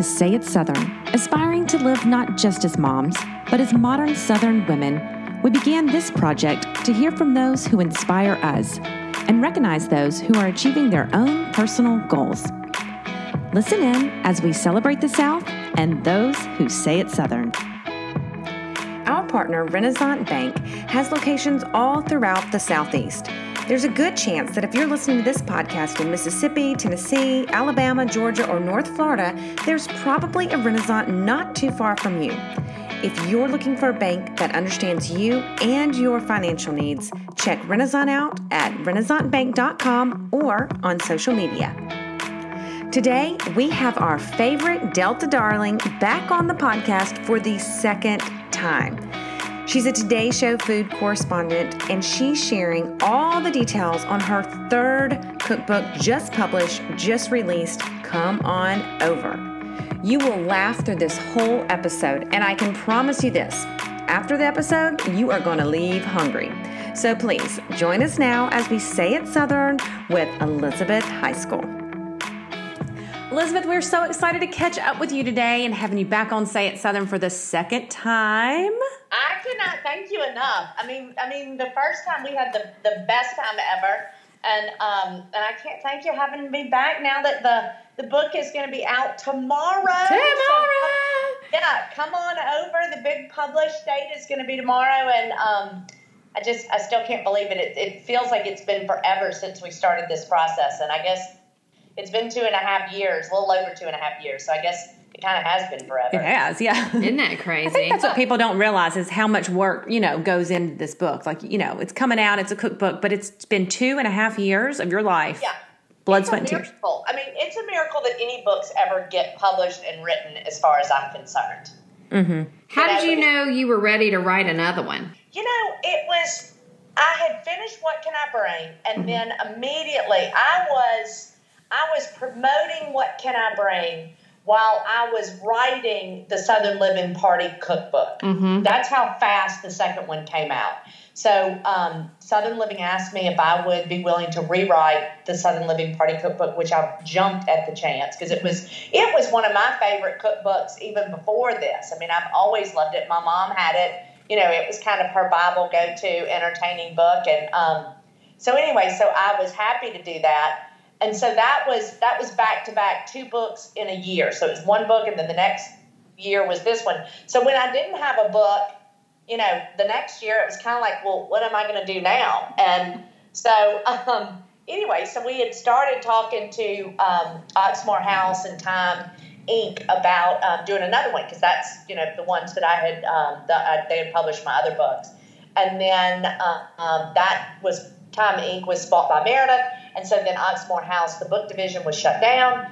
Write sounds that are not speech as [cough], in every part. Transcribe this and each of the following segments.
to Say It Southern, aspiring to live not just as moms, but as modern Southern women. We began this project to hear from those who inspire us and recognize those who are achieving their own personal goals. Listen in as we celebrate the South and those who say it Southern. Our partner, Renaissance Bank, has locations all throughout the Southeast. There's a good chance that if you're listening to this podcast in Mississippi, Tennessee, Alabama, Georgia, or North Florida, there's probably a Renaissance not too far from you. If you're looking for a bank that understands you and your financial needs, check Renaissance out at renaissancebank.com or on social media. Today, we have our favorite Delta darling back on the podcast for the second time. She's a Today Show food correspondent, and she's sharing all the details on her third cookbook just published, just released. Come on over. You will laugh through this whole episode, and I can promise you this after the episode, you are going to leave hungry. So please join us now as we say it Southern with Elizabeth Heiskell. Elizabeth, we're so excited to catch up with you today and having you back on Say It Southern for the second time. I cannot thank you enough. I mean, I mean, the first time we had the, the best time ever, and um, and I can't thank you having me back now that the the book is going to be out tomorrow. Tomorrow. So, yeah, come on over. The big published date is going to be tomorrow, and um, I just I still can't believe it. it. It feels like it's been forever since we started this process, and I guess it's been two and a half years, a little over two and a half years. So I guess it kind of has been forever. It has, yeah. Isn't that crazy? I think that's what people don't realize is how much work, you know, goes into this book. Like, you know, it's coming out, it's a cookbook, but it's been two and a half years of your life. Yeah. Blood, it's sweat, and tears. I mean, it's a miracle that any books ever get published and written, as far as I'm concerned. Mm-hmm. How did you know you were ready to write another one? You know, it was, I had finished What Can I Bring? And then immediately I was, I was promoting What Can I Bring while I was writing the Southern Living Party cookbook. Mm-hmm. That's how fast the second one came out. So um, Southern Living asked me if I would be willing to rewrite the Southern Living Party cookbook, which I jumped at the chance because it was it was one of my favorite cookbooks even before this. I mean, I've always loved it. My mom had it. You know, it was kind of her Bible go-to entertaining book, and um, so anyway, so I was happy to do that. And so that was that was back to back two books in a year. So it was one book, and then the next year was this one. So when I didn't have a book, you know, the next year it was kind of like, well, what am I going to do now? And so um, anyway, so we had started talking to um, Oxmoor House and Time Inc. about um, doing another one because that's you know the ones that I had um, that I, they had published my other books, and then uh, um, that was Time Inc. was bought by Meredith, and so then Oxmoor House, the book division, was shut down,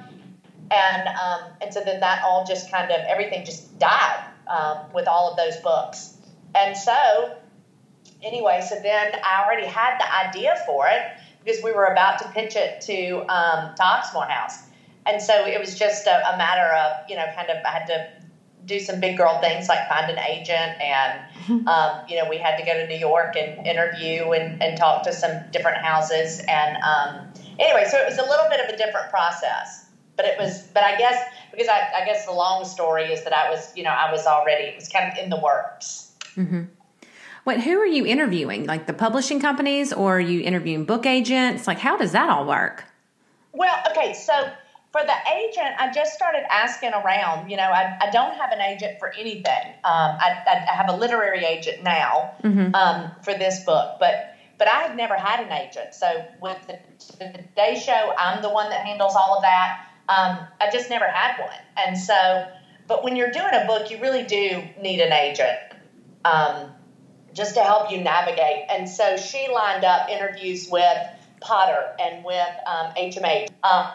and um, and so then that all just kind of everything just died um, with all of those books, and so anyway, so then I already had the idea for it because we were about to pitch it to um, to Oxmoor House, and so it was just a, a matter of you know kind of I had to do some big girl things like find an agent and um, you know we had to go to New York and interview and, and talk to some different houses and um, anyway so it was a little bit of a different process but it was but I guess because I, I guess the long story is that I was you know I was already it was kind of in the works mm-hmm. Wait, who are you interviewing? Like the publishing companies or are you interviewing book agents? Like, how does that all work? Well, okay, so for the agent, I just started asking around. You know, I, I don't have an agent for anything. Um, I, I, have a literary agent now um, for this book, but but I had never had an agent. So with the, the Day Show, I'm the one that handles all of that. Um, I just never had one, and so. But when you're doing a book, you really do need an agent. Um, just to help you navigate. And so she lined up interviews with Potter and with um, HMH. Um,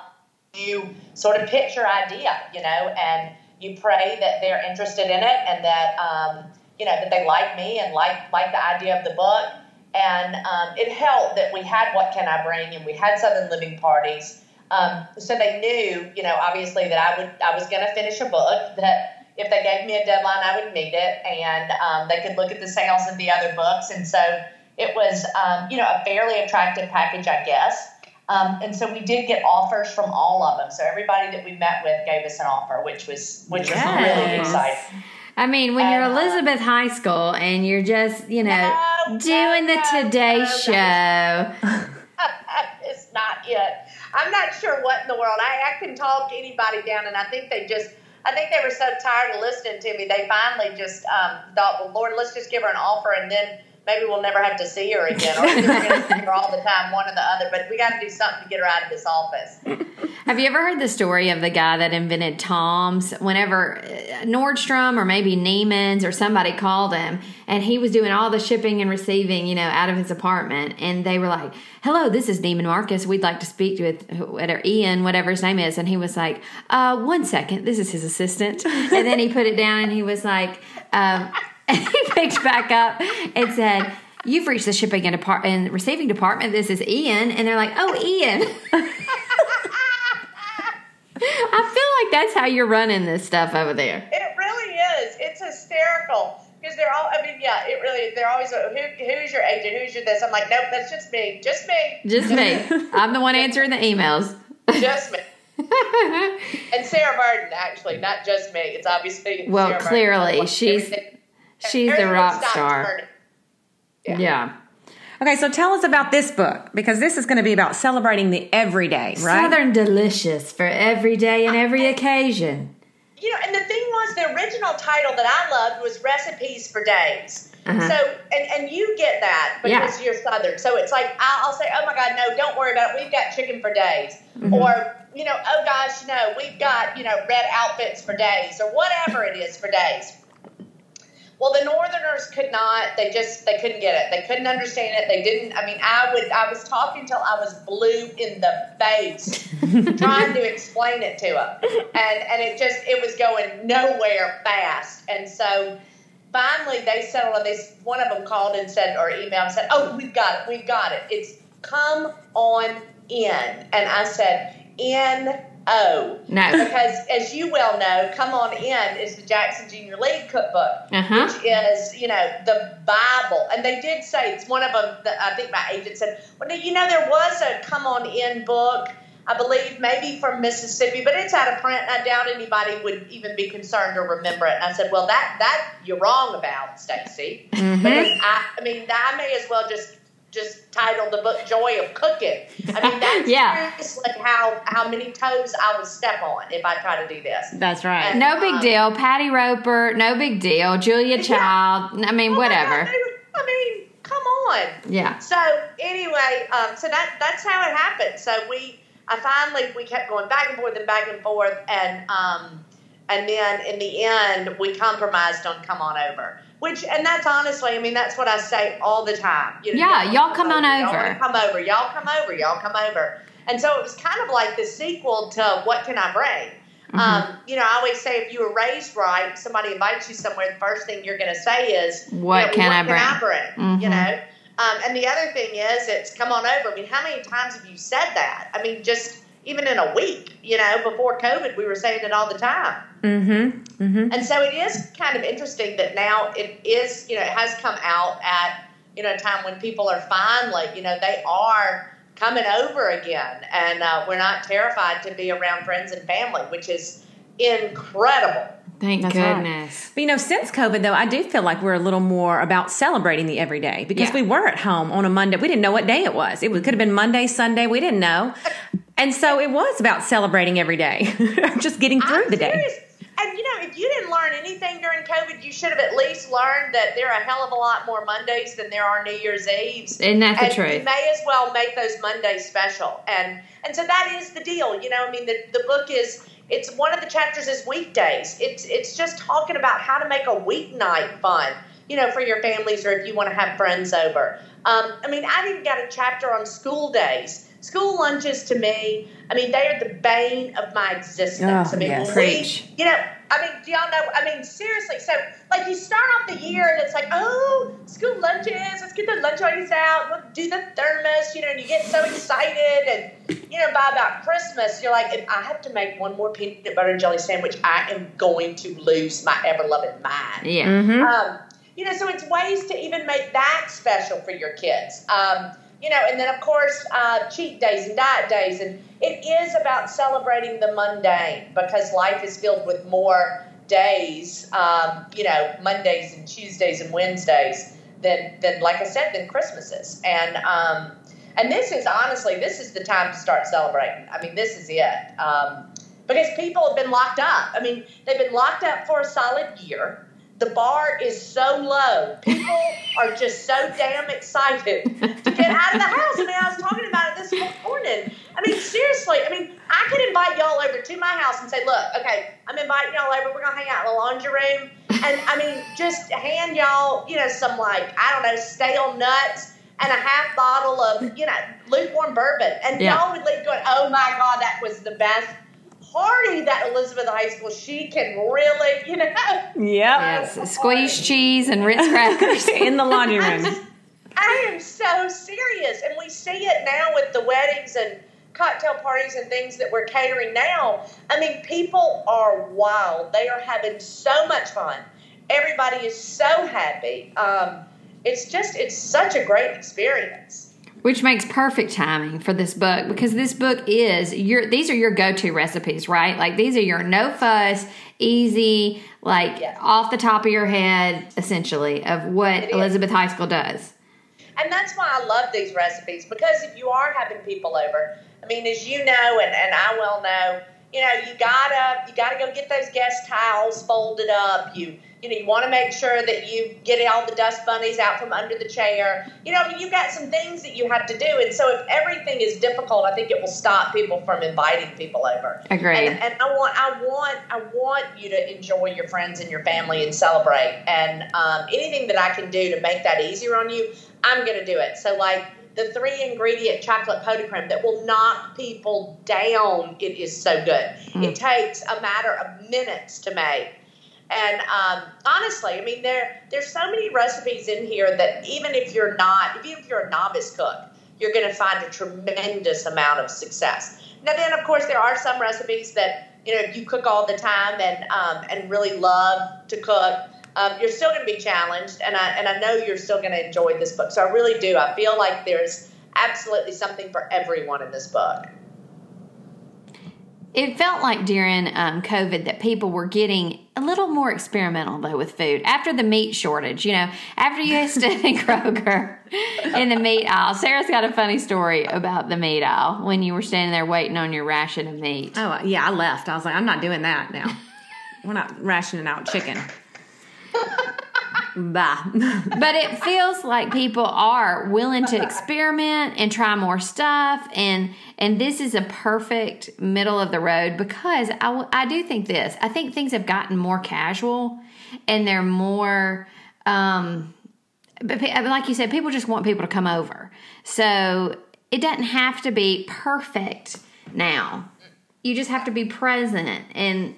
you sort of pitch your idea, you know, and you pray that they're interested in it and that um, you know that they like me and like like the idea of the book. And um, it helped that we had What Can I Bring and we had Southern Living Parties. Um, so they knew, you know, obviously that I would I was going to finish a book that if they gave me a deadline, I would meet it, and um, they could look at the sales of the other books. And so it was, um, you know, a fairly attractive package, I guess. Um, and so we did get offers from all of them. So everybody that we met with gave us an offer, which was which was really exciting. I mean, when you're And, uh, Elizabeth Heiskell and you're just, you know, No, doing no, the Today no, Show. [laughs] it's not yet. I'm not sure what in the world. I, I can talk anybody down, and I think they just, I think they were so tired of listening to me, they finally just um, thought, well, Lord, let's just give her an offer, and then maybe we'll never have to see her again, or we're going to see her all the time, one or the other. But we got to do something to get her out of this office. Have you ever heard the story of the guy that invented Tom's? Whenever uh, Nordstrom or maybe Neiman's or somebody called him, and he was doing all the shipping and receiving, you know, out of his apartment, and they were like, "Hello, this is Neiman Marcus. We'd like to speak with whatever Ian, whatever his name is." And he was like, uh, "One second, this is his assistant." And then he put it down, and he was like, um, [laughs] he picked back up and said. You've reached the shipping and, depart- and receiving department. This is Ian, and they're like, "Oh, Ian." [laughs] I feel like that's how you're running this stuff over there. It really is. It's hysterical. Because they're all, I mean, yeah, it really, they're always, uh, who, who's your agent? Who's your this? I'm like, nope, that's just me. Just me. Just me. [laughs] I'm the one answering the emails. Just me. And Sarah Burden, actually, not just me. It's obviously Well, Sarah clearly, Everything- she's- she's the everything rock star. Yeah. yeah. Okay, so tell us about this book because this is going to be about celebrating the everyday, right? Southern delicious for every day and every occasion. You know, and the thing was, the original title that I loved was Recipes for Days. Uh-huh. So, and, and you get that because you're Southern. So it's like, I'll, I'll say, oh my God, no, don't worry about it. We've got chicken for days. Mm-hmm. Or, you know, oh gosh, no, we've got, you know, red outfits for days or whatever it is for days. Well, the Northerners could not. They just they couldn't get it. They couldn't understand it. They didn't. I mean, I would. I was talking till I was blue in the face, [laughs] trying to explain it to them, and and it just it was going nowhere fast. And so finally, they settled on this. One of them called and said, or emailed and said, "Oh, we've got it. We've got it. It's come on in." And I said, "In." Oh, No. because as you well know, Come On In is the Jackson Junior League cookbook Uh-huh. which is, you know, the Bible. And they did say it's one of them that I think my agent said, well, you know, there was a Come On In book, I believe, maybe from Mississippi, but it's out of print. I doubt anybody would even be concerned or remember it. And I said, well, that that you're wrong about, Stacy. Because I, I mean, I may as well just just titled the book "Joy of Cooking." I mean, [laughs] that's Yeah. seriously how how many toes I would step on if I try to do this. That's right. And- No big Um, deal. Patty Roper, no big deal. Julia Child, I mean, Oh whatever. God, I mean, come on. Yeah. So anyway, um, so that that's how it happened. So we, I finally we kept going back and forth and back and forth, and um, and then in the end we compromised on come on over. Which and that's honestly, I mean, that's what I say all the time. You know, Yeah, y'all come on Y'all over. wanna come over. Y'all come over. Y'all come over. And so it was kind of like the sequel to What Can I Bring? Mm-hmm. Um, you know, I always say if you were raised right, somebody invites you somewhere, the first thing you're going to say is, What you know, can I what bring? Can I bring? Mhm. You know, um, and the other thing is, it's come on over. I mean, how many times have you said that? I mean, just even in a week, you know, before COVID, we were saying it all the time. Mm-hmm. Mm-hmm. And so it is kind of interesting that now it is, you know, it has come out at, you know, a time when people are finally, you know, they are coming over again. And uh, we're not terrified to be around friends and family, which is incredible. Thank That's right. goodness. But you know, since COVID, though, I do feel like we're a little more about celebrating the everyday because Yeah. we were at home on a Monday. We didn't know what day it was. It could have been Monday, Sunday. We didn't know. And so it was about celebrating every day, [laughs] just getting through I'm the day. And you know, if you didn't learn anything during COVID, you should have at least learned that there are a hell of a lot more Mondays than there are New Year's Eves. Isn't that the and truth? You may as well make those Mondays special. And and so that is the deal. You know, I mean, the, the book is it's one of the chapters is weekdays. It's it's just talking about how to make a weeknight fun. You know, for your families or if you want to have friends over. Um, I mean, I've even got a chapter on school days. School lunches to me, I mean, they are the bane of my existence. Oh, I mean, yes. We, you know, I mean, do y'all know? I mean, seriously. So, like, you start off the year and it's like, oh, school lunches. Let's get the lunch ladies out. We'll do the thermos. You know, and you get so excited. And you know, by about Christmas, you're like, if I have to make one more peanut butter and jelly sandwich, I am going to lose my ever loving mind. Yeah. Mm-hmm. Um, you know, so it's ways to even make that special for your kids. Um, you know, and then of course, uh, cheat days and diet days. And it is about celebrating the mundane because life is filled with more days, um, you know, Mondays and Tuesdays and Wednesdays than, than like I said, than Christmases. And, um, and this is honestly, this is the time to start celebrating. I mean, this is it. Um, because people have been locked up. I mean, they've been locked up for a solid year. The bar is so low. People [laughs] are just so damn excited to get out of the house. I mean, I was talking about it this morning. I mean, seriously, I mean, I could invite y'all over to my house and say, look, okay, I'm inviting y'all over. We're going to hang out in the laundry room. And I mean, just hand y'all, you know, some like, I don't know, stale nuts and a half bottle of, you know, lukewarm bourbon. And yeah. y'all would leave going, oh my God, that was the best party that Elizabeth Heiskell, she can really, you know. Yep. Yes, squeeze cheese and Ritz crackers [laughs] in the laundry room. I am so serious. And we see it now with the weddings and cocktail parties and things that we're catering now. I mean, people are wild. They are having so much fun. Everybody is so happy. Um, it's just, it's such a great experience which makes perfect timing for this book because this book is your these are your go-to recipes right? Like these are your no fuss easy like off the top of your head essentially of what elizabeth Heiskell does. And that's why i love these recipes because if you are having people over i mean as you know and, and i well know you know you gotta you gotta go get those guest towels folded up you you know, you want to make sure that you get all the dust bunnies out from under the chair. You know, you've got some things that you have to do. And so if everything is difficult, I think it will stop people from inviting people over. Agreed. And, and I want, I want, I want you to enjoy your friends and your family and celebrate. And um, anything that I can do to make that easier on you, I'm going to do it. So like the three ingredient chocolate pot creme that will knock people down. It is so good. Mm. It takes a matter of minutes to make and um, honestly, I mean, there there's so many recipes in here that even if you're not, even if you're a novice cook, you're going to find a tremendous amount of success. Now, then, of course, there are some recipes that you know you cook all the time and um, and really love to cook. Um, you're still going to be challenged, and I and I know you're still going to enjoy this book. So I really do. I feel like there's absolutely something for everyone in this book it felt like during um, COVID that people were getting a little more experimental though with food after the meat shortage. You know, after you stood in [laughs] Kroger in the meat aisle. Sarah's got a funny story about the meat aisle when you were standing there waiting on your ration of meat. Oh yeah, I left. I was like, I'm not doing that now. we're not rationing out chicken. Bah. [laughs] but it feels like people are willing to experiment and try more stuff and and this is a perfect middle of the road because I, I do think this. I think things have gotten more casual and they're more um but like you said people just want people to come over. So it doesn't have to be perfect now. You just have to be present and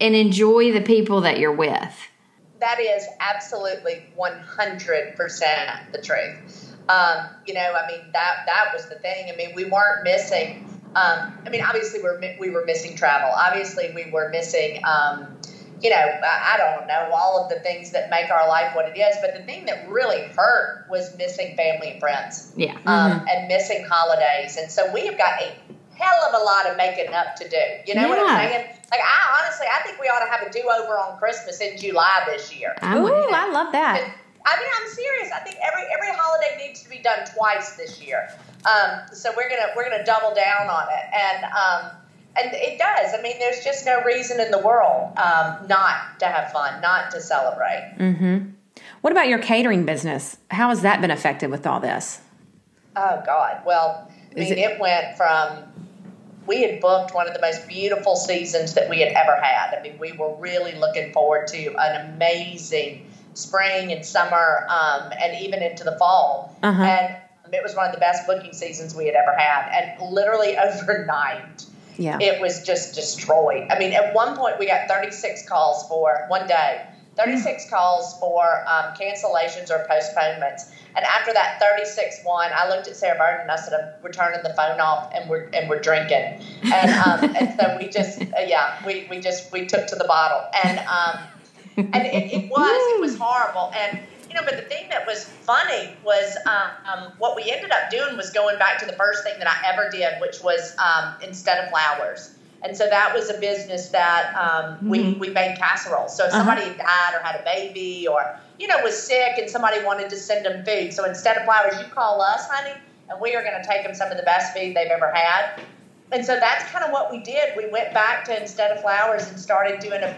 and enjoy the people that you're with that is absolutely 100% the truth. Um, you know, I mean, that, that was the thing. I mean, we weren't missing, um, I mean, obviously we're, we were missing travel. Obviously we were missing, um, you know, I, I don't know, all of the things that make our life what it is. But the thing that really hurt was missing family and friends. Yeah. Um, mm-hmm. And missing holidays. And so we have got a hell of a lot of making up to do. You know yeah. what I'm saying? Like I honestly, I think we ought to have a do over on Christmas in July this year. Ooh, I love that. I mean, I'm serious. I think every every holiday needs to be done twice this year. Um, so we're gonna we're gonna double down on it, and um, and it does. I mean, there's just no reason in the world um, not to have fun, not to celebrate. Mm-hmm. What about your catering business? How has that been affected with all this? Oh God. Well, I mean, it, it went from we had booked one of the most beautiful seasons that we had ever had. I mean, we were really looking forward to an amazing spring and summer, um, and even into the fall. Uh-huh. And it was one of the best booking seasons we had ever had. And literally [laughs] overnight, yeah. it was just destroyed. I mean, at one point, we got 36 calls for one day, 36 mm. calls for um, cancellations or postponements. And after that 36 one, I looked at Sarah Burton and I said, I'm, we're the phone off and we're, and we're drinking. And, um, [laughs] and so we just, uh, yeah, we, we just, we took to the bottle. And, um, and it, it was, it was [laughs] horrible. And you know, but the thing that was funny was um, um, what we ended up doing was going back to the first thing that I ever did, which was um, instead of flowers. And so that was a business that um, mm-hmm. we, we made casseroles. So if uh-huh. somebody died or had a baby or, you know, was sick and somebody wanted to send them food. So instead of flowers, you call us, honey, and we are going to take them some of the best food they've ever had. And so that's kind of what we did. We went back to instead of flowers and started doing a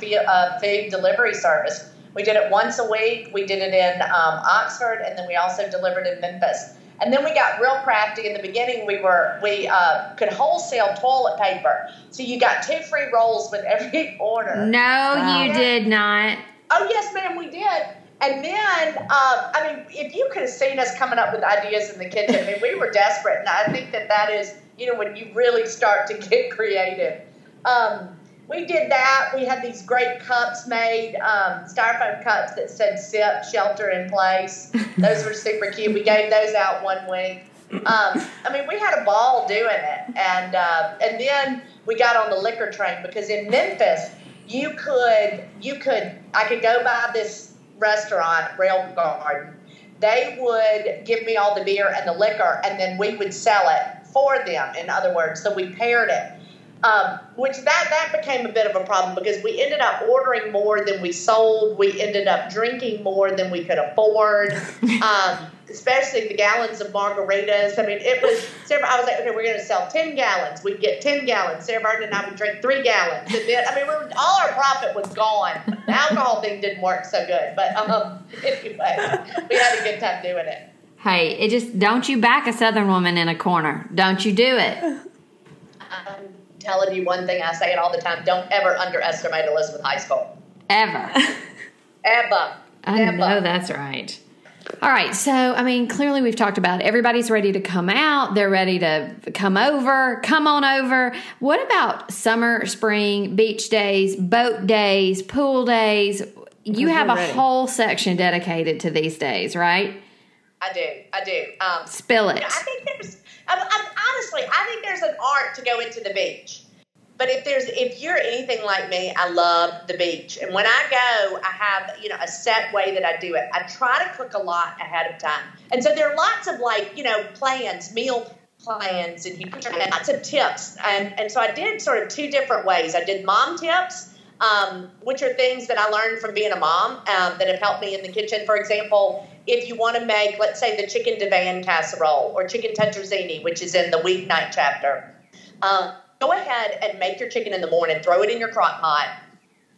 food delivery service. We did it once a week. We did it in um, Oxford, and then we also delivered in Memphis. And then we got real crafty. In the beginning, we were we uh, could wholesale toilet paper, so you got two free rolls with every [laughs] order. No, wow. you did not. Oh yes, ma'am, we did. And then, um, I mean, if you could have seen us coming up with ideas in the kitchen, I mean, we were desperate, and I think that that is, you know, when you really start to get creative. Um, we did that. We had these great cups made, um, styrofoam cups that said "Sip Shelter in Place." Those were super cute. We gave those out one week. Um, I mean, we had a ball doing it, and uh, and then we got on the liquor train because in Memphis, you could you could I could go by this restaurant, Rail Garden. They would give me all the beer and the liquor, and then we would sell it for them. In other words, so we paired it um, which that that became a bit of a problem because we ended up ordering more than we sold. We ended up drinking more than we could afford, [laughs] um, especially the gallons of margaritas. I mean, it was. Sarah, I was like, okay, we're going to sell ten gallons. We'd get ten gallons. Sarah Martin and I would drink three gallons, and then I mean, we were, all our profit was gone. The alcohol thing didn't work so good, but um, [laughs] anyway, we had a good time doing it. Hey, it just don't you back a Southern woman in a corner. Don't you do it. Um, telling you one thing. I say it all the time. Don't ever underestimate Elizabeth Heiskell. Ever. [laughs] Ever. I Ever. know that's right. All right, so I mean, clearly we've talked about it. everybody's ready to come out. They're ready to come over. Come on over. What about summer, spring, beach days, boat days, pool days? You have a whole section dedicated to these days, right? I do. I do. Um, Spill it. You know, I think there's I'm, I'm, honestly, I think there's an art to go into the beach. But if there's if you're anything like me, I love the beach. And when I go, I have, you know, a set way that I do it. I try to cook a lot ahead of time. And so there are lots of like, you know, plans, meal plans and lots of tips. And and so I did sort of two different ways. I did mom tips um, which are things that I learned from being a mom um, that have helped me in the kitchen. For example, if you want to make, let's say, the chicken divan casserole or chicken tetrazzini, which is in the weeknight chapter, um, go ahead and make your chicken in the morning, throw it in your crock pot.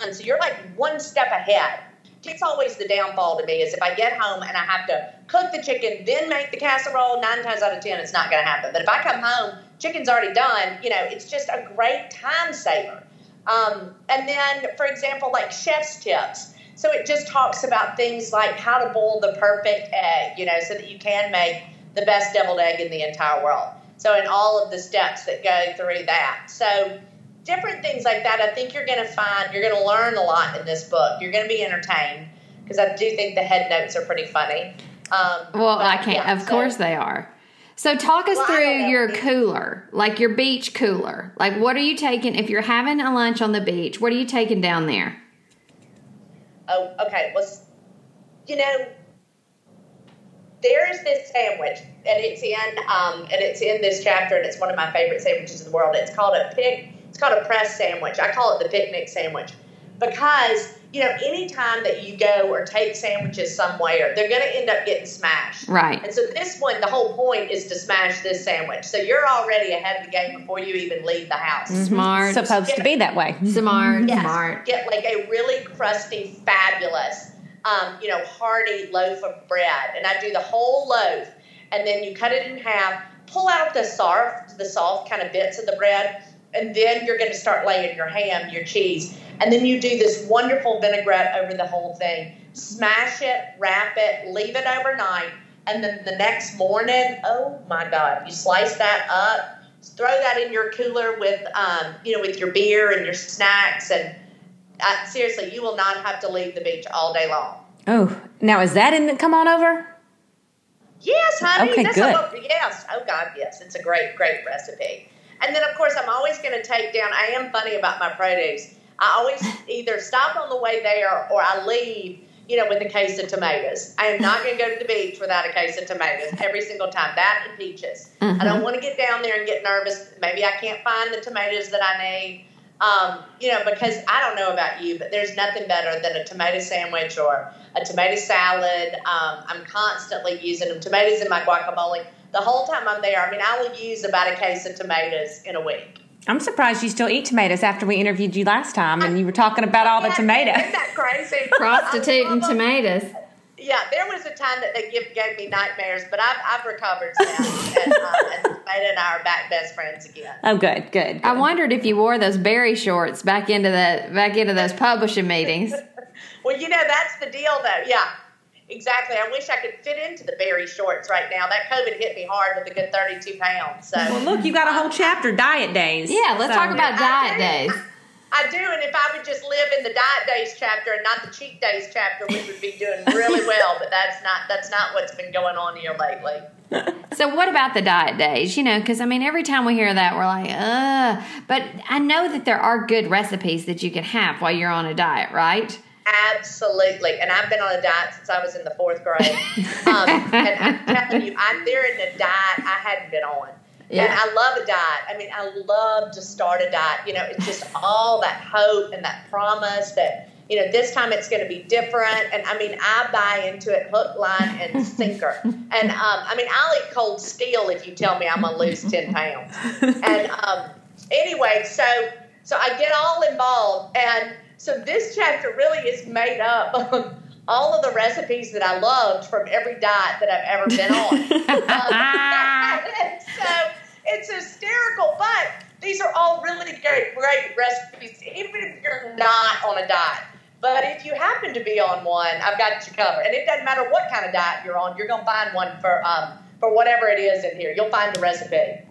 And so you're like one step ahead. It's always the downfall to me is if I get home and I have to cook the chicken, then make the casserole, nine times out of ten, it's not going to happen. But if I come home, chicken's already done, you know, it's just a great time saver. Um, and then, for example, like chef's tips. So it just talks about things like how to boil the perfect egg, you know, so that you can make the best deviled egg in the entire world. So, in all of the steps that go through that. So, different things like that, I think you're going to find, you're going to learn a lot in this book. You're going to be entertained because I do think the head notes are pretty funny. Um, well, I can't, yeah, of so, course they are. So talk us well, through your cooler, like your beach cooler. Like what are you taking if you're having a lunch on the beach? What are you taking down there? Oh, okay. Well, you know, there is this sandwich, and it's in um, and it's in this chapter, and it's one of my favorite sandwiches in the world. It's called a pic. It's called a press sandwich. I call it the picnic sandwich because you know, anytime that you go or take sandwiches somewhere, they're going to end up getting smashed. Right. And so this one, the whole point is to smash this sandwich. So you're already ahead of the game before you even leave the house. Mm-hmm. Smart. Supposed get, to be that way. Smart. Yes, smart. Get like a really crusty, fabulous, um, you know, hearty loaf of bread, and I do the whole loaf, and then you cut it in half. Pull out the soft, the soft kind of bits of the bread, and then you're going to start laying your ham, your cheese and then you do this wonderful vinaigrette over the whole thing. Smash it, wrap it, leave it overnight, and then the next morning, oh my God, you slice that up, throw that in your cooler with, um, you know, with your beer and your snacks, and uh, seriously, you will not have to leave the beach all day long. Oh, now is that in the come on over? Yes, honey. Okay, That's good. A, yes. Oh God, yes. It's a great, great recipe. And then, of course, I'm always going to take down. I am funny about my produce. I always either stop on the way there or I leave you know, with a case of tomatoes. I am not going to go to the beach without a case of tomatoes every single time. That and peaches. I don't want to get down there and get nervous. Maybe I can't find the tomatoes that I need. Um, you know, because I don't know about you, but there's nothing better than a tomato sandwich or a tomato salad. Um, I'm constantly using them. Tomatoes in my guacamole. The whole time I'm there, I mean, I will use about a case of tomatoes in a week. I'm surprised you still eat tomatoes after we interviewed you last time and you were talking about all the tomatoes. Isn't that crazy? [laughs] Prostituting I love 'em. tomatoes. Yeah, there was a time that they give, gave me nightmares, but I've, I've recovered now. and, um, and Tomato and I are back best friends again. Oh, good, good. I wondered if you wore those berry shorts back into the back into those publishing meetings. [laughs] Well, you know, that's the deal, though. Yeah, exactly. I wish I could fit into the berry shorts right now. That COVID hit me hard with a good 32 pounds. So Well, look, you got a whole chapter, diet days. Yeah, let's So- talk about diet days. I do, and if I would just live in the diet days chapter and not the cheat days chapter, we would be doing really [laughs] well. But that's not that's not what's been going on here lately. So what about the diet days? You know, because I mean, every time we hear that, we're like, ugh. But I know that there are good recipes that you can have while you're on a diet, right? Absolutely, and I've been on a diet since I was in the fourth grade. [laughs] Um, and I'm telling you, I'm there in a diet I hadn't been on. And I love a diet. I mean, I love to start a diet. You know, it's just all that hope and that promise that, you know, this time it's going to be different. And I mean, I buy into it hook, line, and [laughs] sinker. And um, I mean, I'll eat cold steel if you tell me I'm going to lose 10 [laughs] pounds. And um, anyway, so so I get all involved. And so this chapter really is made up of all of the recipes that I loved from every diet that I've ever been on. [laughs] Um, so it's hysterical, but these are all really great, great recipes, even if you're not on a diet. But if you happen to be on one, I've got you covered. And it doesn't matter what kind of diet you're on, you're going to find one for um, for whatever it is in here. You'll find the recipe.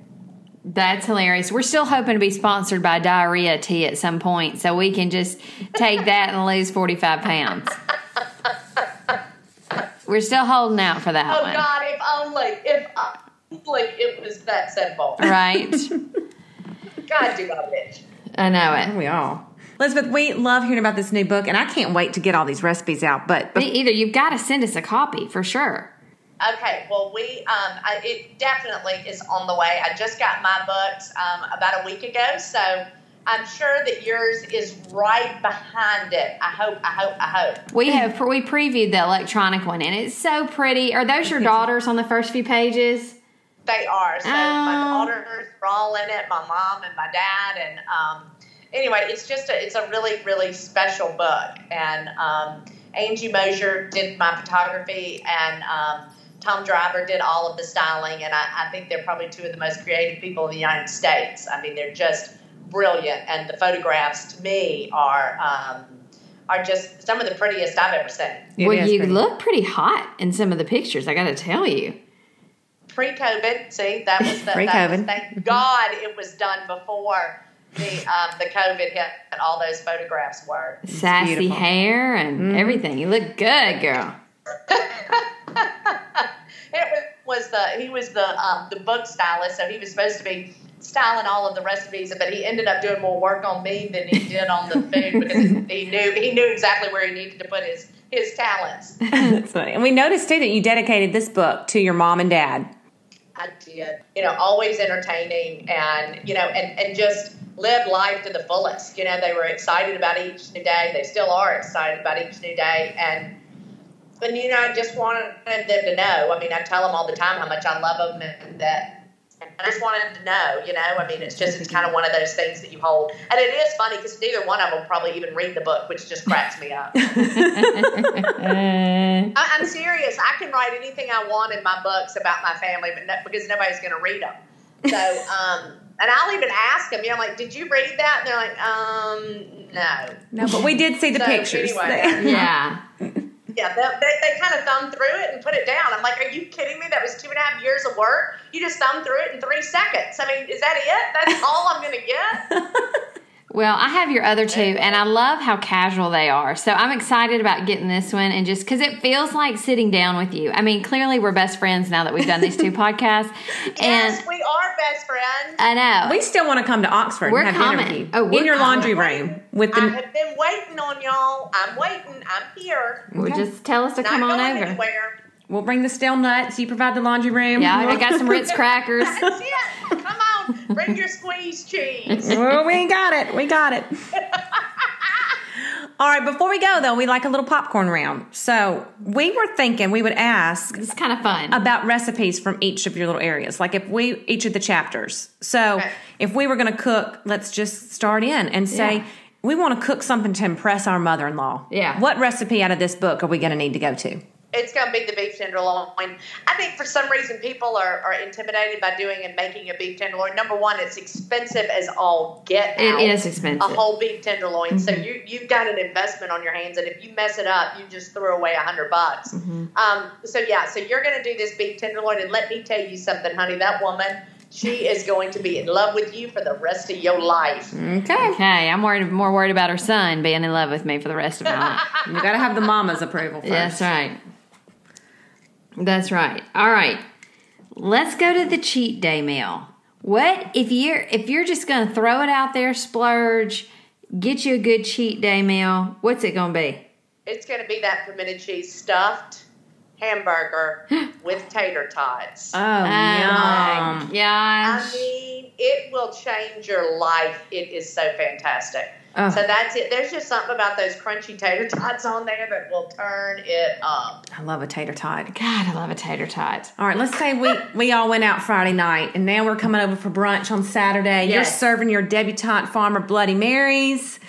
That's hilarious. We're still hoping to be sponsored by Diarrhea Tea at some point, so we can just take that and lose forty five pounds. We're still holding out for that Oh one, God, if only, if only it was that simple. right? [laughs] God, do I wish. I know it. We all. Elizabeth, we love hearing about this new book, and I can't wait to get all these recipes out. But, Me either. You've got to send us a copy for sure. Okay, well, we um, I, it definitely is on the way. I just got my books um, about a week ago, so I'm sure that yours is right behind it. I hope, I hope, I hope. We have we previewed the electronic one, and it's so pretty. Are those your [laughs] daughters on the first few pages? They are. So my Oh. daughters are all in it, my mom and my dad, and um, anyway, it's just a, it's a really really special book. And um, Angie Mosier did my photography, and um, Tom Driver did all of the styling, and I, I think they're probably two of the most creative people in the United States. I mean, they're just brilliant, and the photographs to me are. Um, are just some of the prettiest I've ever seen. It well, you pretty. look pretty hot in some of the pictures. I got to tell you. pre-COVID. See, that was the Pre-COVID. was, thank God it was done before the um, the COVID hit and all those photographs were. Sassy beautiful. hair and everything. You look good, girl. [laughs] [laughs] Was, the he was the um, the book stylist, so he was supposed to be styling all of the recipes, but he ended up doing more work on me than he did on the food because [laughs] he knew he knew exactly where he needed to put his his talents. [laughs] That's funny. And we noticed too that you dedicated this book to your mom and dad. I did. You know, always entertaining and, you know, and, and just live life to the fullest. You know, they were excited about each new day. They still are excited about each new day. And, and you know, I just wanted them to know. I mean, I tell them all the time how much I love them and that. I just wanted them to know, you know. I mean, it's just, it's kind of one of those things that you hold. And it is funny because neither one of them probably even read the book, which just cracks me up. [laughs] I, I'm serious. I can write anything I want in my books about my family, but no, because nobody's going to read them. So, [laughs] um, and I'll even ask them. You know, like, did you read that? And they're like, um, no. No, but we did see the So, pictures. anyway. [laughs] yeah. Yeah, they, they, they kind of thumbed through it and put it down. I'm like, are you kidding me? That was two and a half years of work. You just thumbed through it in three seconds. I mean, is that it? That's all I'm going to get? [laughs] Well, I have your other two, and I love how casual they are. So I'm excited about getting this one, and just because it feels like sitting down with you. I mean, clearly we're best friends now that we've done these two [laughs] podcasts, and yes, we are best friends. I know we still want to come to Oxford We're and have dinner coming. with you Oh, we're in your coming. laundry room. with I the. have been waiting on y'all. I'm waiting. I'm here. Well, Okay. just tell us to Not come on going over. anywhere. We'll bring the stale nuts. You provide the laundry room. Yeah, I got some Ritz [laughs] crackers. [laughs] That's it. Come on, bring your squeeze cheese. [laughs] well, we got it. We got it. All right, before we go though, we like a little popcorn round. So we were thinking we would ask It's kind of fun. about recipes from each of your little areas, like if we each of the chapters. So Okay. if we were going to cook, let's just start in and say Yeah. we want to cook something to impress our mother-in-law. Yeah. What recipe out of this book are we going to need to go to? It's going to be the beef tenderloin. I think for some reason people are, are intimidated by doing and making a beef tenderloin. Number one, it's expensive as all get out. is expensive. A whole beef tenderloin. So you you've got an investment on your hands, and if you mess it up, you just throw away a hundred bucks. Um, so yeah, so you're going to do this beef tenderloin, and let me tell you something, honey. That woman, she is going to be in love with you for the rest of your life. Okay. okay, I'm worried, more worried about her son being in love with me for the rest of my life. [laughs] You got to have the mama's approval first. That's right. That's right. All right. Let's go to the cheat day meal. What if you're if you're just gonna throw it out there, splurge, get you a good cheat day meal? What's it gonna be? It's going to be that pimento cheese stuffed hamburger [gasps] with tater tots. Oh, Oh my yum. I mean, it will change your life. It is so fantastic. Oh. So that's it. There's just something about those crunchy tater tots on there that will turn it up. I love a tater tot. God, I love a tater tot. All right, let's say we we all went out Friday night, and now we're coming over for brunch on Saturday. You're Yes. serving your debutante farmer Bloody Marys.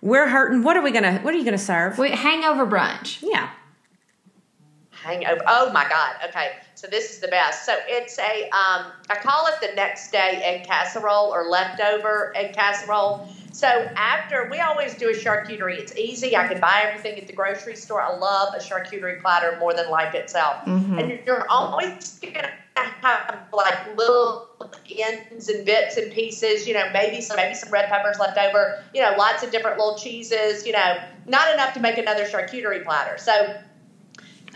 We're hurting. What are we gonna? What are you gonna serve? Wait, hangover brunch. Yeah. Hangover. Oh my God. Okay. So this is the best. So it's a, um, I call it the next day egg casserole or leftover egg casserole. So after, we always do a charcuterie. It's easy. I can buy everything at the grocery store. I love a charcuterie platter more than life itself. And you're always to have like little ends and bits and pieces, you know, maybe some, maybe some red peppers left over, you know, lots of different little cheeses, you know, not enough to make another charcuterie platter. So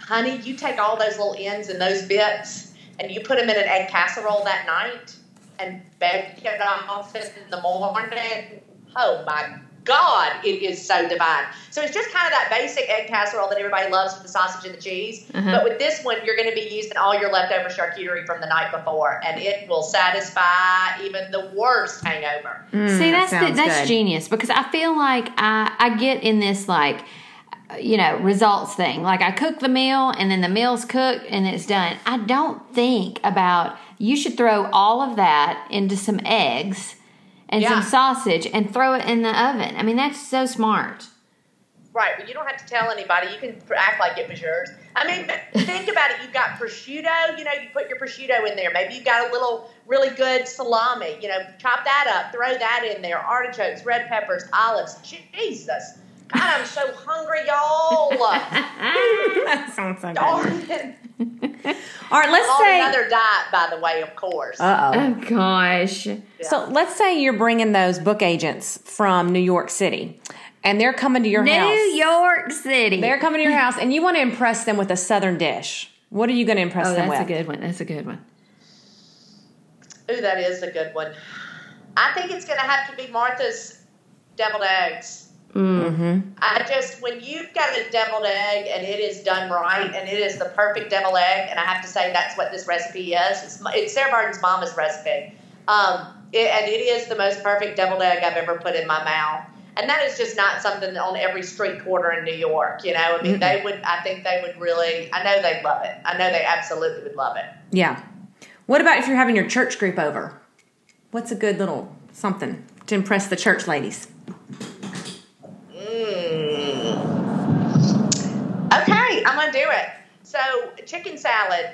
honey, you take all those little ends and those bits and you put them in an egg casserole that night and bake it off in the morning. Oh my God, it is so divine. So it's just kind of that basic egg casserole that everybody loves with the sausage and the cheese. Uh-huh. But with this one, you're going to be using all your leftover charcuterie from the night before, and it will satisfy even the worst hangover. Mm, See, that that's the, that's good. genius because I feel like I I get in this like you know results thing. Like I cook the meal and then the meal's cooked and it's done. I don't think about you should throw all of that into some eggs and Yeah. some sausage and throw it in the oven. I mean, that's so smart. Right, but you don't have to tell anybody. You can act like it was yours. I mean, [laughs] think about it. You've got prosciutto. You know, you put your prosciutto in there. Maybe you've got a little really good salami. You know, chop that up, throw that in there. Artichokes, red peppers, olives. Jesus, God, I'm so hungry, y'all. [laughs] that sounds so good. All Darn it. right, let's On say. another diet, by the way, of course. Uh oh. Oh gosh. So let's say you're bringing those book agents from New York City, and they're coming to your New house. New York City. They're coming to your house, and you want to impress them with a Southern dish. What are you going to impress oh, them with? that's a good one. That's a good one. Ooh, that is a good one. I think it's going to have to be Martha's deviled eggs. Mm-hmm. I just when you've got a deviled egg and it is done right and it is the perfect deviled egg, and I have to say that's what this recipe is. It's, it's Sarah Barton's mama's recipe, um, it, and it is the most perfect deviled egg I've ever put in my mouth. And that is just not something on every street corner in New York. You know, I mean, they would. I think they would really. I know they'd love it. I know they absolutely would love it. Yeah. What about if you're having your church group over? What's a good little something to impress the church ladies? Hmm. Okay, I'm gonna do it. So chicken salad,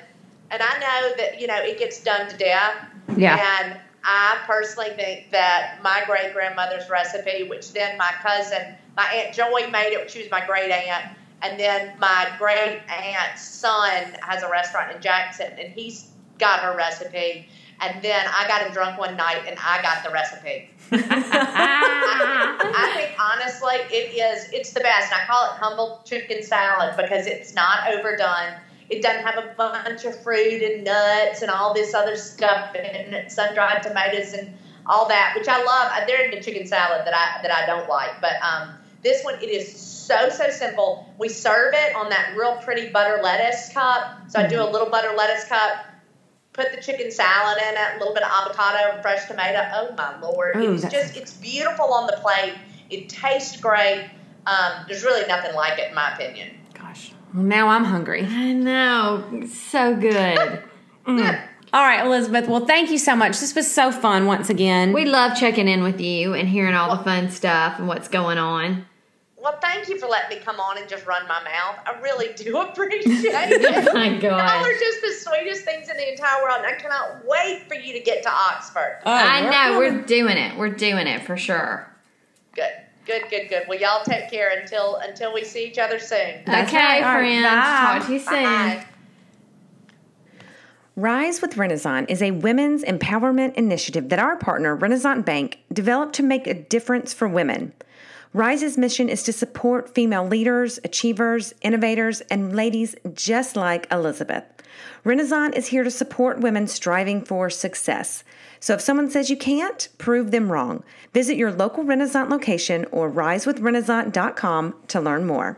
and I know that you know it gets done to death. Yeah. And I personally think that my great grandmother's recipe, which then my cousin, my aunt Joy made it. She was my great aunt, and then my great aunt's son has a restaurant in Jackson, and he's got her recipe. And then I got him drunk one night, and I got the recipe. [laughs] I think honestly, it is. It's the best. I call it humble chicken salad because it's not overdone. It doesn't have a bunch of fruit and nuts and all this other stuff and. Sun dried tomatoes and all that, which I love. They're into chicken salad that I that I don't like, but um, this one it is so so simple. We serve it on that real pretty butter lettuce cup. So I do a little butter lettuce cup. Put the chicken salad in it, a little bit of avocado and fresh tomato. Oh my lord! Ooh, it's just it's beautiful on the plate. It tastes great. Um, there's really nothing like it in my opinion. Gosh. Well, now I'm hungry. I know. So good. [laughs] All right, Elizabeth. Well, thank you so much. This was so fun once again. we love checking in with you and hearing all the fun stuff and what's going on. Well, thank you for letting me come on and just run my mouth. I really do [laughs] appreciate [laughs] it. Oh my God. Y'all are just the sweetest things in the entire world, and I cannot wait for you to get to Oxford. Oh, I we're know. coming. We're doing it. We're doing it for sure. Good, good, good, good. Well, y'all take care until until we see each other soon. That's okay, right. Friends. bye. Talk to you soon. Bye. Rise with Renaissance is a women's empowerment initiative that our partner, Renaissance Bank, developed to make a difference for women. Rise's mission is to support female leaders, achievers, innovators, and ladies just like Elizabeth. Renaissance is here to support women striving for success. So if someone says you can't, prove them wrong. Visit your local Renaissance location or risewithrenaissance.com to learn more.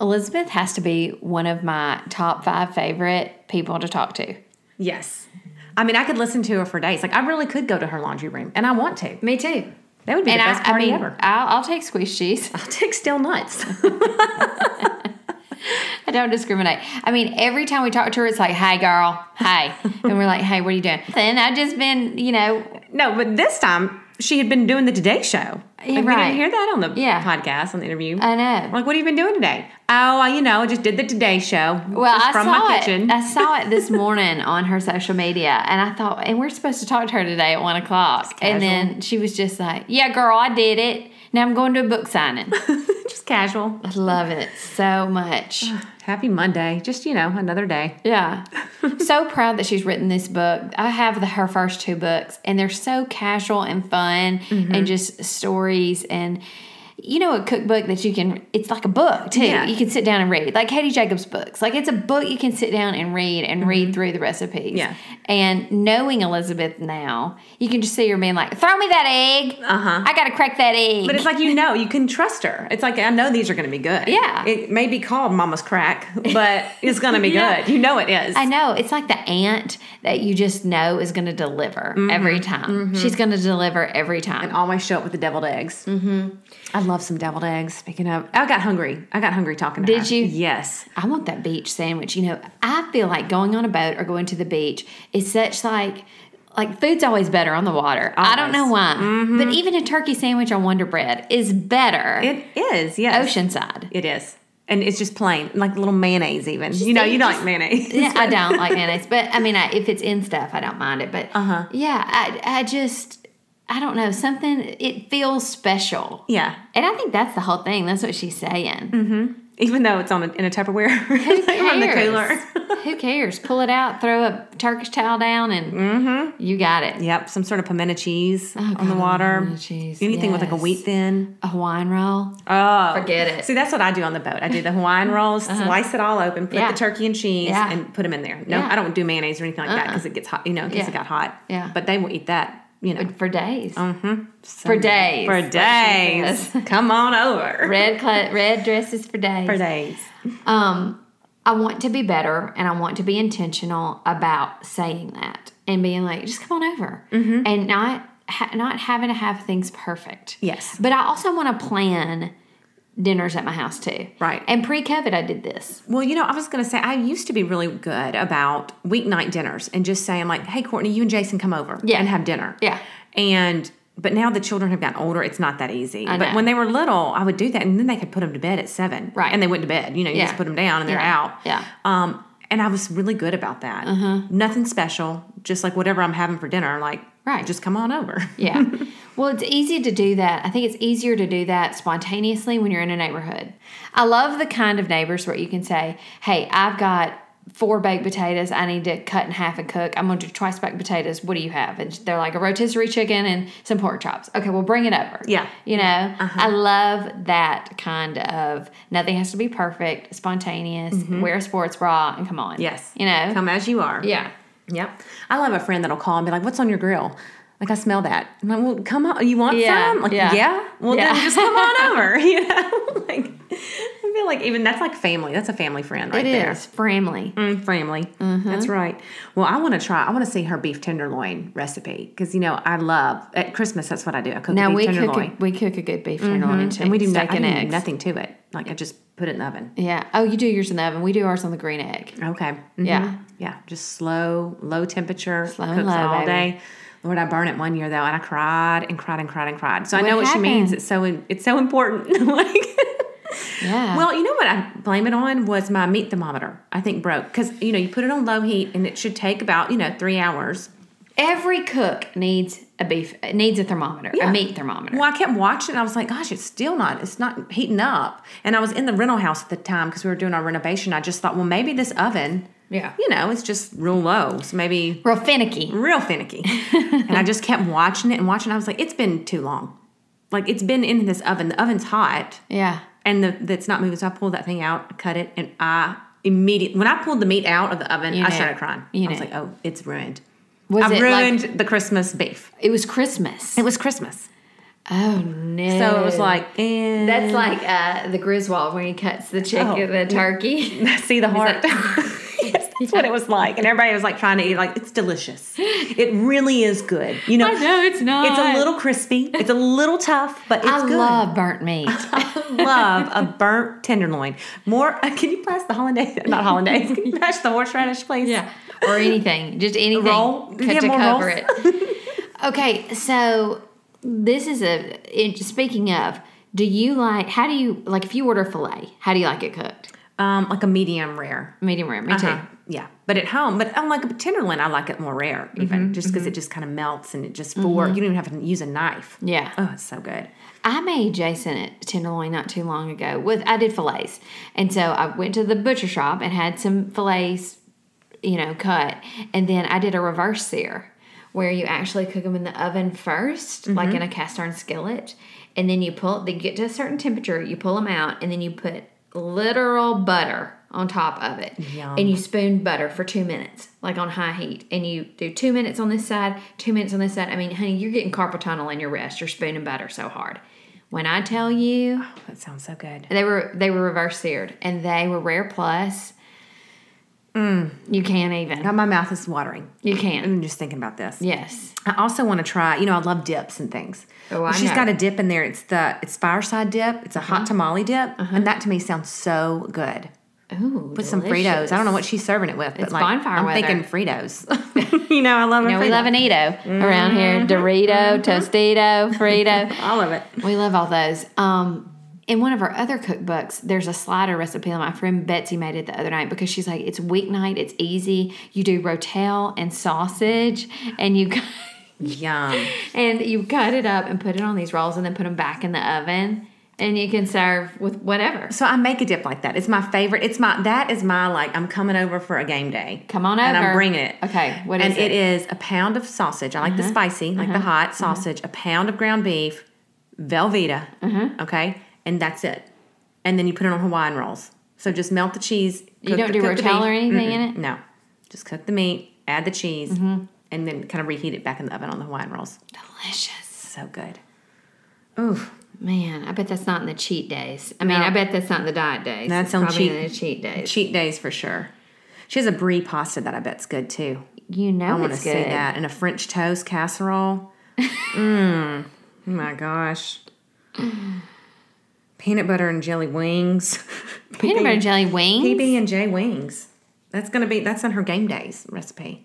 Elizabeth has to be one of my top five favorite people to talk to. Yes. I mean, I could listen to her for days. Like, I really could go to her laundry room, and I want to. Me too. That would be And the I, best I party mean, ever. I'll, I'll take squeeze cheese. [laughs] I'll take still nuts. [laughs] [laughs] I don't discriminate. I mean, every time we talk to her, it's like, "Hey, girl, hey," and we're like, "Hey, what are you doing?" Then I've just been, you know, no, but this time she had been doing the Today Show. Like, We right. didn't hear that on the Yeah. podcast, on the interview. I know. like, what have you been doing today? Oh, you know, I just did the Today Show. Well, I from saw my it. kitchen. I saw it this [laughs] morning on her social media, and I thought, and we're supposed to talk to her today at one o'clock. And then she was just like, "Yeah, girl, I did it. Now I'm going to a book signing." [laughs] just casual. I love it so much. [sighs] Happy Monday. Just, you know, another day. Yeah. [laughs] so proud that she's written this book. I have the, her first two books, and they're so casual and fun Mm-hmm. and just stories and. You know, a cookbook that you can, it's like a book too. Yeah. You can sit down and read, like Katie Jacobs' books. Like it's a book you can sit down and read and read through the recipes. Mm-hmm. Yeah. And knowing Elizabeth now, you can just see her being like, throw me that egg. Uh huh. I got to crack that egg. But it's like you know, you can trust her. It's like I know these are going to be good. Yeah. it may be called Mama's Crack, but it's going to be [laughs] Yeah. good. You know it is. I know. It's like the aunt that you just know is going to deliver every time. She's going to deliver every time. and always show up with the deviled eggs. Mm-hmm. I love some deviled eggs. Speaking of, I got hungry. I got hungry talking to her. Did you? Yes. I want that beach sandwich. You know, I feel like going on a boat or going to the beach is such like like food's always better on the water. I don't know Always. why, but even a turkey sandwich on Wonder Bread is better. It is. Yes. Oceanside. It is. And it's just plain, like a little mayonnaise, even. you know, you don't just- like mayonnaise. yeah, I don't like [laughs] mayonnaise, but I mean, I, if it's in stuff, I don't mind it. But Uh-huh. yeah, I, I just, I don't know, something. It feels special, yeah. and I think that's the whole thing. That's what she's saying. Mm-hmm. Even though it's on a, in a Tupperware [laughs] Who cares? cooler. Who cares? Pull it out, throw a Turkish towel down, and mm-hmm. you got it. yep. Some sort of pimento cheese Oh, on God, the water. cheese, Anything with like a wheat thin. A Hawaiian roll. Oh, Forget it. See, that's what I do on the boat. I do the Hawaiian uh-huh. rolls, uh-huh. slice it all open, put Uh-huh. Yeah. the turkey and cheese, Yeah. and put them in there. No, Yeah. I don't do mayonnaise or anything like that Uh-uh. because it gets hot. You know, Yeah. it got hot. Yeah. But they will eat that. You know, For days. mm-hmm. For days, For days. [laughs] Come on over. Red cla- red dresses for days. For days. Um, I want to be better and I want to be intentional about saying that and being like, just come on over Mm-hmm. and not ha- not having to have things perfect. Yes. But I also want to plan dinners at my house too. Right. And pre-COVID, I did this. Well, you know, I was going to say I used to be really good about weeknight dinners and just saying like, "Hey, Courtney, you and Jason come over Yeah. and have dinner." Yeah. And but now the children have gotten older, it's not that easy. But when they were little, I would do that, and then they could put them to bed at seven, Right. And they went to bed. You know, you Yeah. just put them down and they're Yeah. out. Yeah. Um, and I was really good about that. Nothing special, just like whatever I'm having for dinner. Like, Right. just come on over. Yeah. [laughs] well, it's easy to do that. I think it's easier to do that spontaneously when you're in a neighborhood. I love the kind of neighbors where you can say, hey, I've got four baked potatoes I need to cut in half and cook. I'm going to do twice baked potatoes. What do you have? And they're like a rotisserie chicken and some pork chops. Okay, well, bring it over. Yeah. You know, uh-huh. I love that kind of nothing has to be perfect, spontaneous, mm-hmm. wear a sports bra and come on. Yes. You know? Come as you are. yeah. Yep. I love a friend that'll call and be like, "What's on your grill?" Like I smell that. I'm like, well, come on. You want Yeah, some? Like, yeah. yeah. Well, Yeah. then just come on [laughs] over. [laughs] You know, [laughs] like I feel like even that's like family. That's a family friend right It there. is family. Mm, family. Mm-hmm. That's right. Well, I want to try. I want to see her beef tenderloin recipe because you know I love at Christmas. That's what I do. I cook Now beef we cook tenderloin, a, we cook a good beef tenderloin too, and we do, no, steak I and do nothing to it. Like I just put it in the oven. Yeah. Oh, you do yours in the oven. We do ours on the green egg. Okay. Mhm. Yeah. Yeah. Just slow, low temperature. Slow cooks and low, all baby. day. Lord, I burned it one year though, and I cried and cried and cried and cried. So I What know what she means. It's so it's so important. [laughs] like. Yeah. Well, you know what I blame it on was my meat thermometer. I think broke because you know you put it on low heat and it should take about you know three hours. every cook needs a beef needs a thermometer, Yeah. a meat thermometer. Well, I kept watching and I was like, gosh, it's still not, it's not heating up. And I was in the rental house at the time because we were doing our renovation. I just thought, well, maybe this oven, Yeah. you know, it's just real low. So maybe Real finicky. real finicky. and I just kept watching it and watching. I was like, it's been too long. Like it's been in this oven. The oven's hot Yeah. and the, that's not moving. So I pulled that thing out, cut it, and I immediately, when I pulled the meat out of the oven, You I knew. started crying. You I was knew. like, oh, it's ruined. Was I it ruined like the Christmas beef. it was Christmas? It was Christmas. Oh no. So it was like, and That's like uh, the Griswold when he cuts the chicken, Oh, the turkey. [laughs] see the heart. [laughs] like- yes, that's what it was like. And everybody was like trying to eat, like, it's delicious. It really is good. You know, I know it's not. it's a little crispy, it's a little tough, but it's I good. love burnt meat. [laughs] I love a burnt tenderloin. More, uh, can you pass the hollandaise? [laughs] Not hollandaise. Can you pass the horseradish, please? yeah. Or anything, just anything roll? Do you cut have to more cover rolls? it. okay, so this is a. It, speaking of, do you like? How do you like? If you order filet, how do you like it cooked? Um, like a medium rare. Medium rare. Me Uh-huh. too. Yeah, but at home, but unlike a tenderloin, I like it more rare, even just because it just kind of melts and it just for you don't even have to use a knife. Yeah. Oh, it's so good. I made Jason a tenderloin not too long ago with I did fillets. And so I went to the butcher shop and had some fillets, you know, cut. And then I did a reverse sear where you actually cook them in the oven 1st like in a cast iron skillet. And then you pull they get to a certain temperature, you pull them out, and then you put literal butter on top of it. Yum. And you spoon butter for two minutes, like on high heat. And you do two minutes on this side, two minutes on this side. I mean, honey, you're getting carpal tunnel in your wrist. You're spooning butter so hard. When I tell you, oh, That sounds so good. they were they were reverse seared and they were rare plus. You can't even. Now my mouth is watering. You can't. I'm just thinking about this. Yes. I also want to try. You know, I love dips and things. Oh, Well, I she's know. Uh-huh. got a dip in there. It's the it's fireside dip. It's a hot tamale dip, and that to me sounds so good. Ooh, With some Fritos. I don't know what she's serving it with, but It's like bonfire I'm weather. thinking Fritos. [laughs] you know, I love. You know, we love an Edo around here. Dorito, Tostito, Frito. [laughs] all of it. We love all those. Um, in one of our other cookbooks, there's a slider recipe that my friend Betsy made it the other night because she's like, it's weeknight, it's easy. You do rotel and sausage, and you [laughs] Yum. and you cut it up and put it on these rolls, and then put them back in the oven, and you can serve with whatever. So I make a dip like that. It's my favorite. It's my that is my like. I'm coming over for a game day. Come on over. and. I'm bringing it. Okay, what is it? and it? it is a pound of sausage. I like the uh-huh. spicy, like the uh-huh. hot uh-huh. sausage. A pound of ground beef, Velveeta. Okay, and that's it. And then you put it on Hawaiian rolls. So just melt the cheese. You don't the- do rotel or anything in it? No, just cook the meat, add the cheese, Mm-hmm. and then kind of reheat it back in the oven on the Hawaiian rolls. Delicious. So good. Ooh, Man, I bet that's not in the cheat days. I mean, No. I bet that's not in the diet days. That's on cheat- in the cheat days. cheat days for sure. She has a brie pasta that I bet's good too. You know I want to see that and a French toast casserole. Mmm. [laughs] Oh my gosh. [laughs] Peanut butter and jelly wings. [laughs] Peanut butter and jelly wings. PB and J wings. That's gonna be that's on her game days recipe.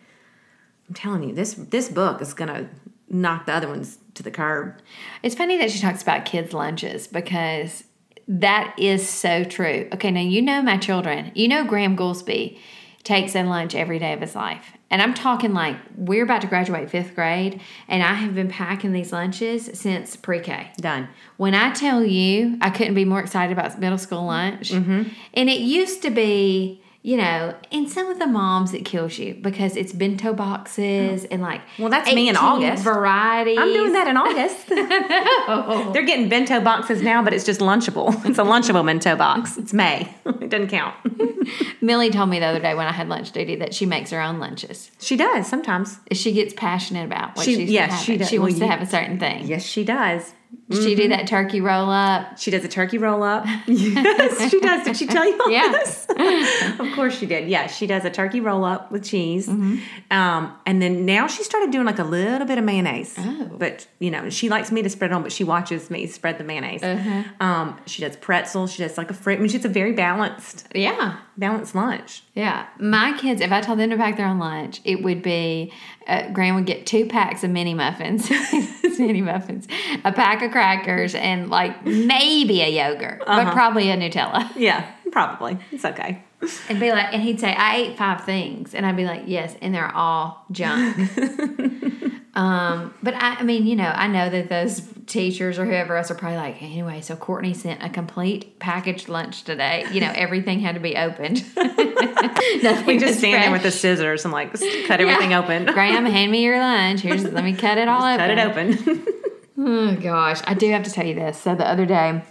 I'm telling you, this this book is gonna knock the other ones to the curb. It's funny that she talks about kids' lunches because that is so true. Okay, now you know my children. You know Graham Goolsby takes a lunch every day of his life. And I'm talking like we're about to graduate fifth grade, and I have been packing these lunches since pre K. Done. When I tell you, I couldn't be more excited about middle school lunch. Mm-hmm. And it used to be, you know, and some of the moms it kills you because it's bento boxes oh. and like Well, that's me in August. variety. I'm doing that in [laughs] August. They're getting bento boxes now, but it's just lunchable. [laughs] It's a lunchable bento box. It's May. [laughs] It doesn't count. Millie told me the other day when I had lunch duty that she makes her own lunches. She does sometimes. She gets passionate about what She- she's yes, having. she does. She wants Well, to you- have a certain thing. Yes, she does. Does She do that turkey roll up. She does a turkey roll up. [laughs] Yes, she does. Did she tell you all Yeah. this? [laughs] of course she did. Yeah, she does a turkey roll up with cheese. Mm-hmm. Um, and then now she started doing like a little bit of mayonnaise. Oh. But, you know, she likes me to spread it on, but she watches me spread the mayonnaise. Uh-huh. Um, she does pretzels. She does like a fruit. I mean, she's a very balanced, Yeah. balanced lunch. Yeah, my kids, if I told them to pack their own lunch, it would be uh, Graham would get two packs of mini muffins, [laughs] mini muffins, a pack of crackers, and like maybe a yogurt, but Uh-huh. probably probably a Nutella. Yeah, probably. It's okay. And be like, and he'd say, "I ate five things," and I'd be like, "Yes," and they're all junk. [laughs] um, but I, I mean, you know, I know that those teachers or whoever else are probably like, anyway. So Courtney sent a complete packaged lunch today. You know, everything had to be opened. [laughs] [laughs] Nothing We just stand there with the fresh. scissors and like cut everything Yeah. open. Graham, hand me your lunch. Here's let me cut it all open. cut it open. Oh gosh, I do have to tell you this. So the other day,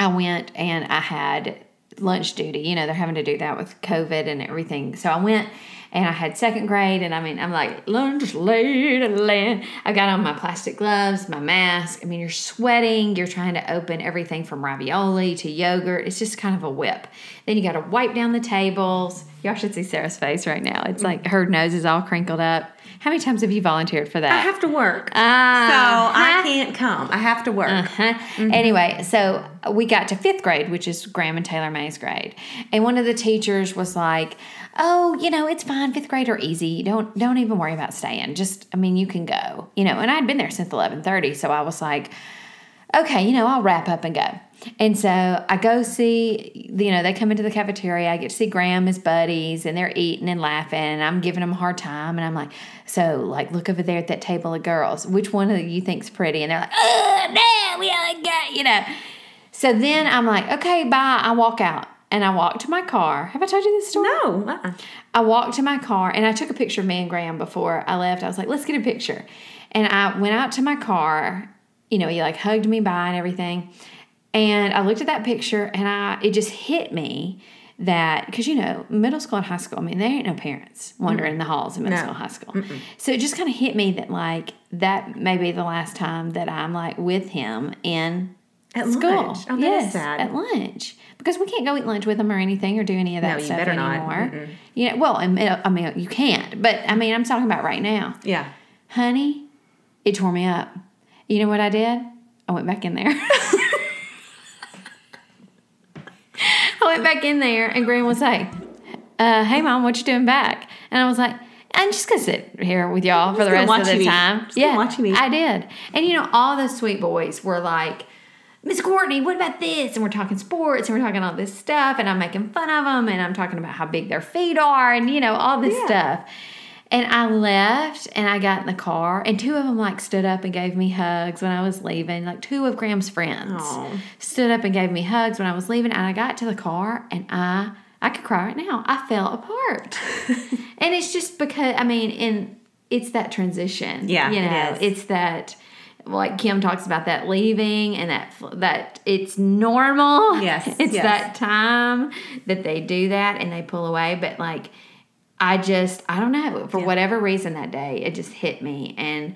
I went and I had lunch duty. You know, they're having to do that with COVID and everything. So I went and I had second grade, and I mean, I'm like lunch late and late. I got on my plastic gloves, my mask. I mean, you're sweating. You're trying to open everything from ravioli to yogurt. It's just kind of a whip. Then you got to wipe down the tables. Y'all should see Sarah's face right now. It's like her nose is all crinkled up. How many times have you volunteered for that? I have to work. so Ah, I can't come. I have to work. Huh? Anyway, so we got to fifth grade, which is Graham and Taylor May's grade, and one of the teachers was like, "Oh, you know, it's fine. Fifth grade are easy. Don't don't even worry about staying. Just, I mean, you can go. You know." And I'd been there since eleven thirty, so I was like, "Okay, you know, I'll wrap up and go." And so I go see, you know, they come into the cafeteria. I get to see Graham, his buddies, and they're eating and laughing. And I'm giving them a hard time. And I'm like, so, like, look over there at that table of girls. Which one of you think's pretty? And they're like, oh, no, we all got, you know. So then I'm like, okay, bye. I walk out and I walked to my car. Have I told you this story? No. Uh-uh. I walked to my car and I took a picture of me and Graham before I left. I was like, let's get a picture. And I went out to my car. You know, he like hugged me by and everything. And I looked at that picture and I it just hit me that because you know middle school and high school i mean there ain't no parents wandering the halls of middle No. school high school so it just kind of hit me that like that may be the last time that i'm like with him in At school lunch. Oh, yes sad. at lunch because we can't go eat lunch with them or anything or do any of that No, you stuff better not. anymore Mm-mm. you know well I mean, I mean you can't but i mean i'm talking about right now Yeah. honey it tore me up you know what i did i went back in there [laughs] I went back in there, and Graham was like, uh, "Hey, mom, what you doing back?" And I was like, "I'm just gonna sit here with y'all for the rest of the time." Yeah, watch you eat. I did. And you know, all those sweet boys were like, "Miss Courtney, what about this?" And we're talking sports, and we're talking all this stuff, and I'm making fun of them, and I'm talking about how big their feet are, and you know, all this Yeah. stuff. And I left and I got in the car, and two of them like stood up and gave me hugs when I was leaving. Like two of Graham's friends Aw. stood up and gave me hugs when I was leaving. And I got to the car and I I could cry right now. I fell apart. [laughs] and it's just because I mean, and it's that transition. Yeah, you know, is. it's that like Kim talks about that leaving and that that it's normal. Yes, [laughs] it's yes. that time that they do that and they pull away. But like, I just I don't know for Yeah. whatever reason that day it just hit me and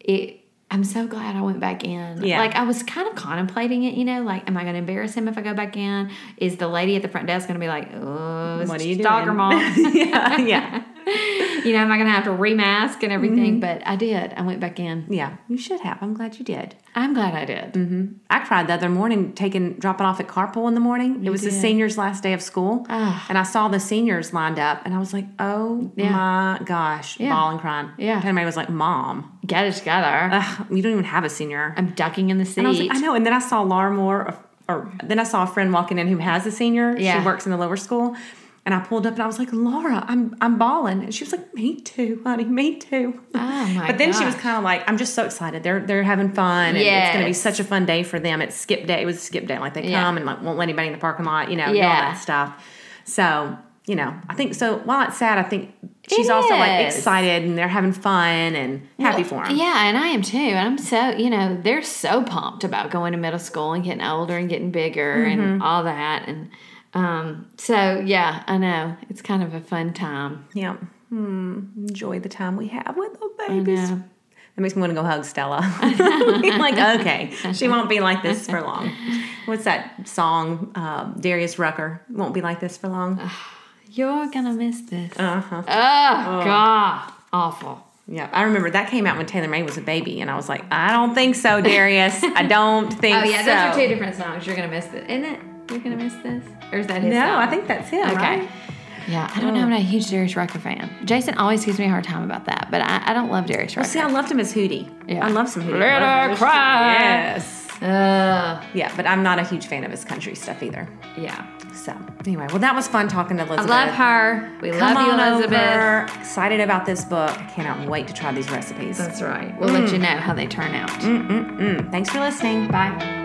it. I'm so glad I went back in. Yeah. Like I was kind of contemplating it, you know, like am I going to embarrass him if I go back in? Is the lady at the front desk going to be like, "Oh, What are you stalker doing? mom?" [laughs] yeah. Yeah. [laughs] you know, am I going to have to remask and everything? Mm-hmm. But I did. I went back in. Yeah. You should have. I'm glad you did. I'm glad I did. I cried the other morning taking dropping off at carpool in the morning. it was the seniors' last day of school, Ah. and I saw the seniors lined up, and I was like, "Oh Yeah. my gosh!" Yeah. bawling, crying. Yeah. and everybody was like, "Mom, Get it together. ugh, you don't even have a senior." I'm ducking in the seat. And I was like, "I know." And then I saw Laura Moore, or then I saw a friend walking in who has a senior. Yeah. She works in the lower school. And I pulled up and I was like, Laura, I'm I'm bawling. And she was like, Me too, honey, me too. Oh, my [laughs] But then she was kind of like, I'm just so excited. They're they're having fun and it's gonna be such a fun day for them. It's skip day. It was skip day. Like they Yeah. come and like won't let anybody in the parking lot, you know, do all that stuff. So, you know, I think so while it's sad, I think she's It also like excited and they're having fun and happy for them. Yeah, and I am too. And I'm so, you know, they're so pumped about going to middle school and getting older and getting bigger Mm-hmm. and all that. And Um, so yeah, I know it's kind of a fun time. Yeah. Hmm. Enjoy the time we have with the babies. That makes me want to go hug Stella. I'm [laughs] [laughs] like, okay, she won't be like this for long. What's that song? Um, Darius Rucker won't be like this for long. You're gonna miss this. Uh huh. Oh, God, awful. Yeah, I remember that came out when Taylor May was a baby, and I was like, I don't think so, Darius. I don't [laughs] think so. Oh yeah, so. those are two different songs. You're gonna miss this, isn't it? You're gonna miss this, or is that his No, song? I think that's him. Okay. right? Yeah, I don't know. I'm not a huge Darius Rucker fan. Jason always gives me a hard time about that, but I, I don't love Darius Rucker. See, I loved him as Hootie. Yeah. I love some Hootie. Let Love her cry. Yes. Ugh. Yeah, but I'm not a huge fan of his country stuff either. yeah, So anyway, well, that was fun talking to Elizabeth. I love her. We Come love you, on Elizabeth. over. Excited about this book. I cannot wait to try these recipes. That's right. We'll let you mm. know how they turn out. Mm-mm-mm. Thanks for listening. Bye.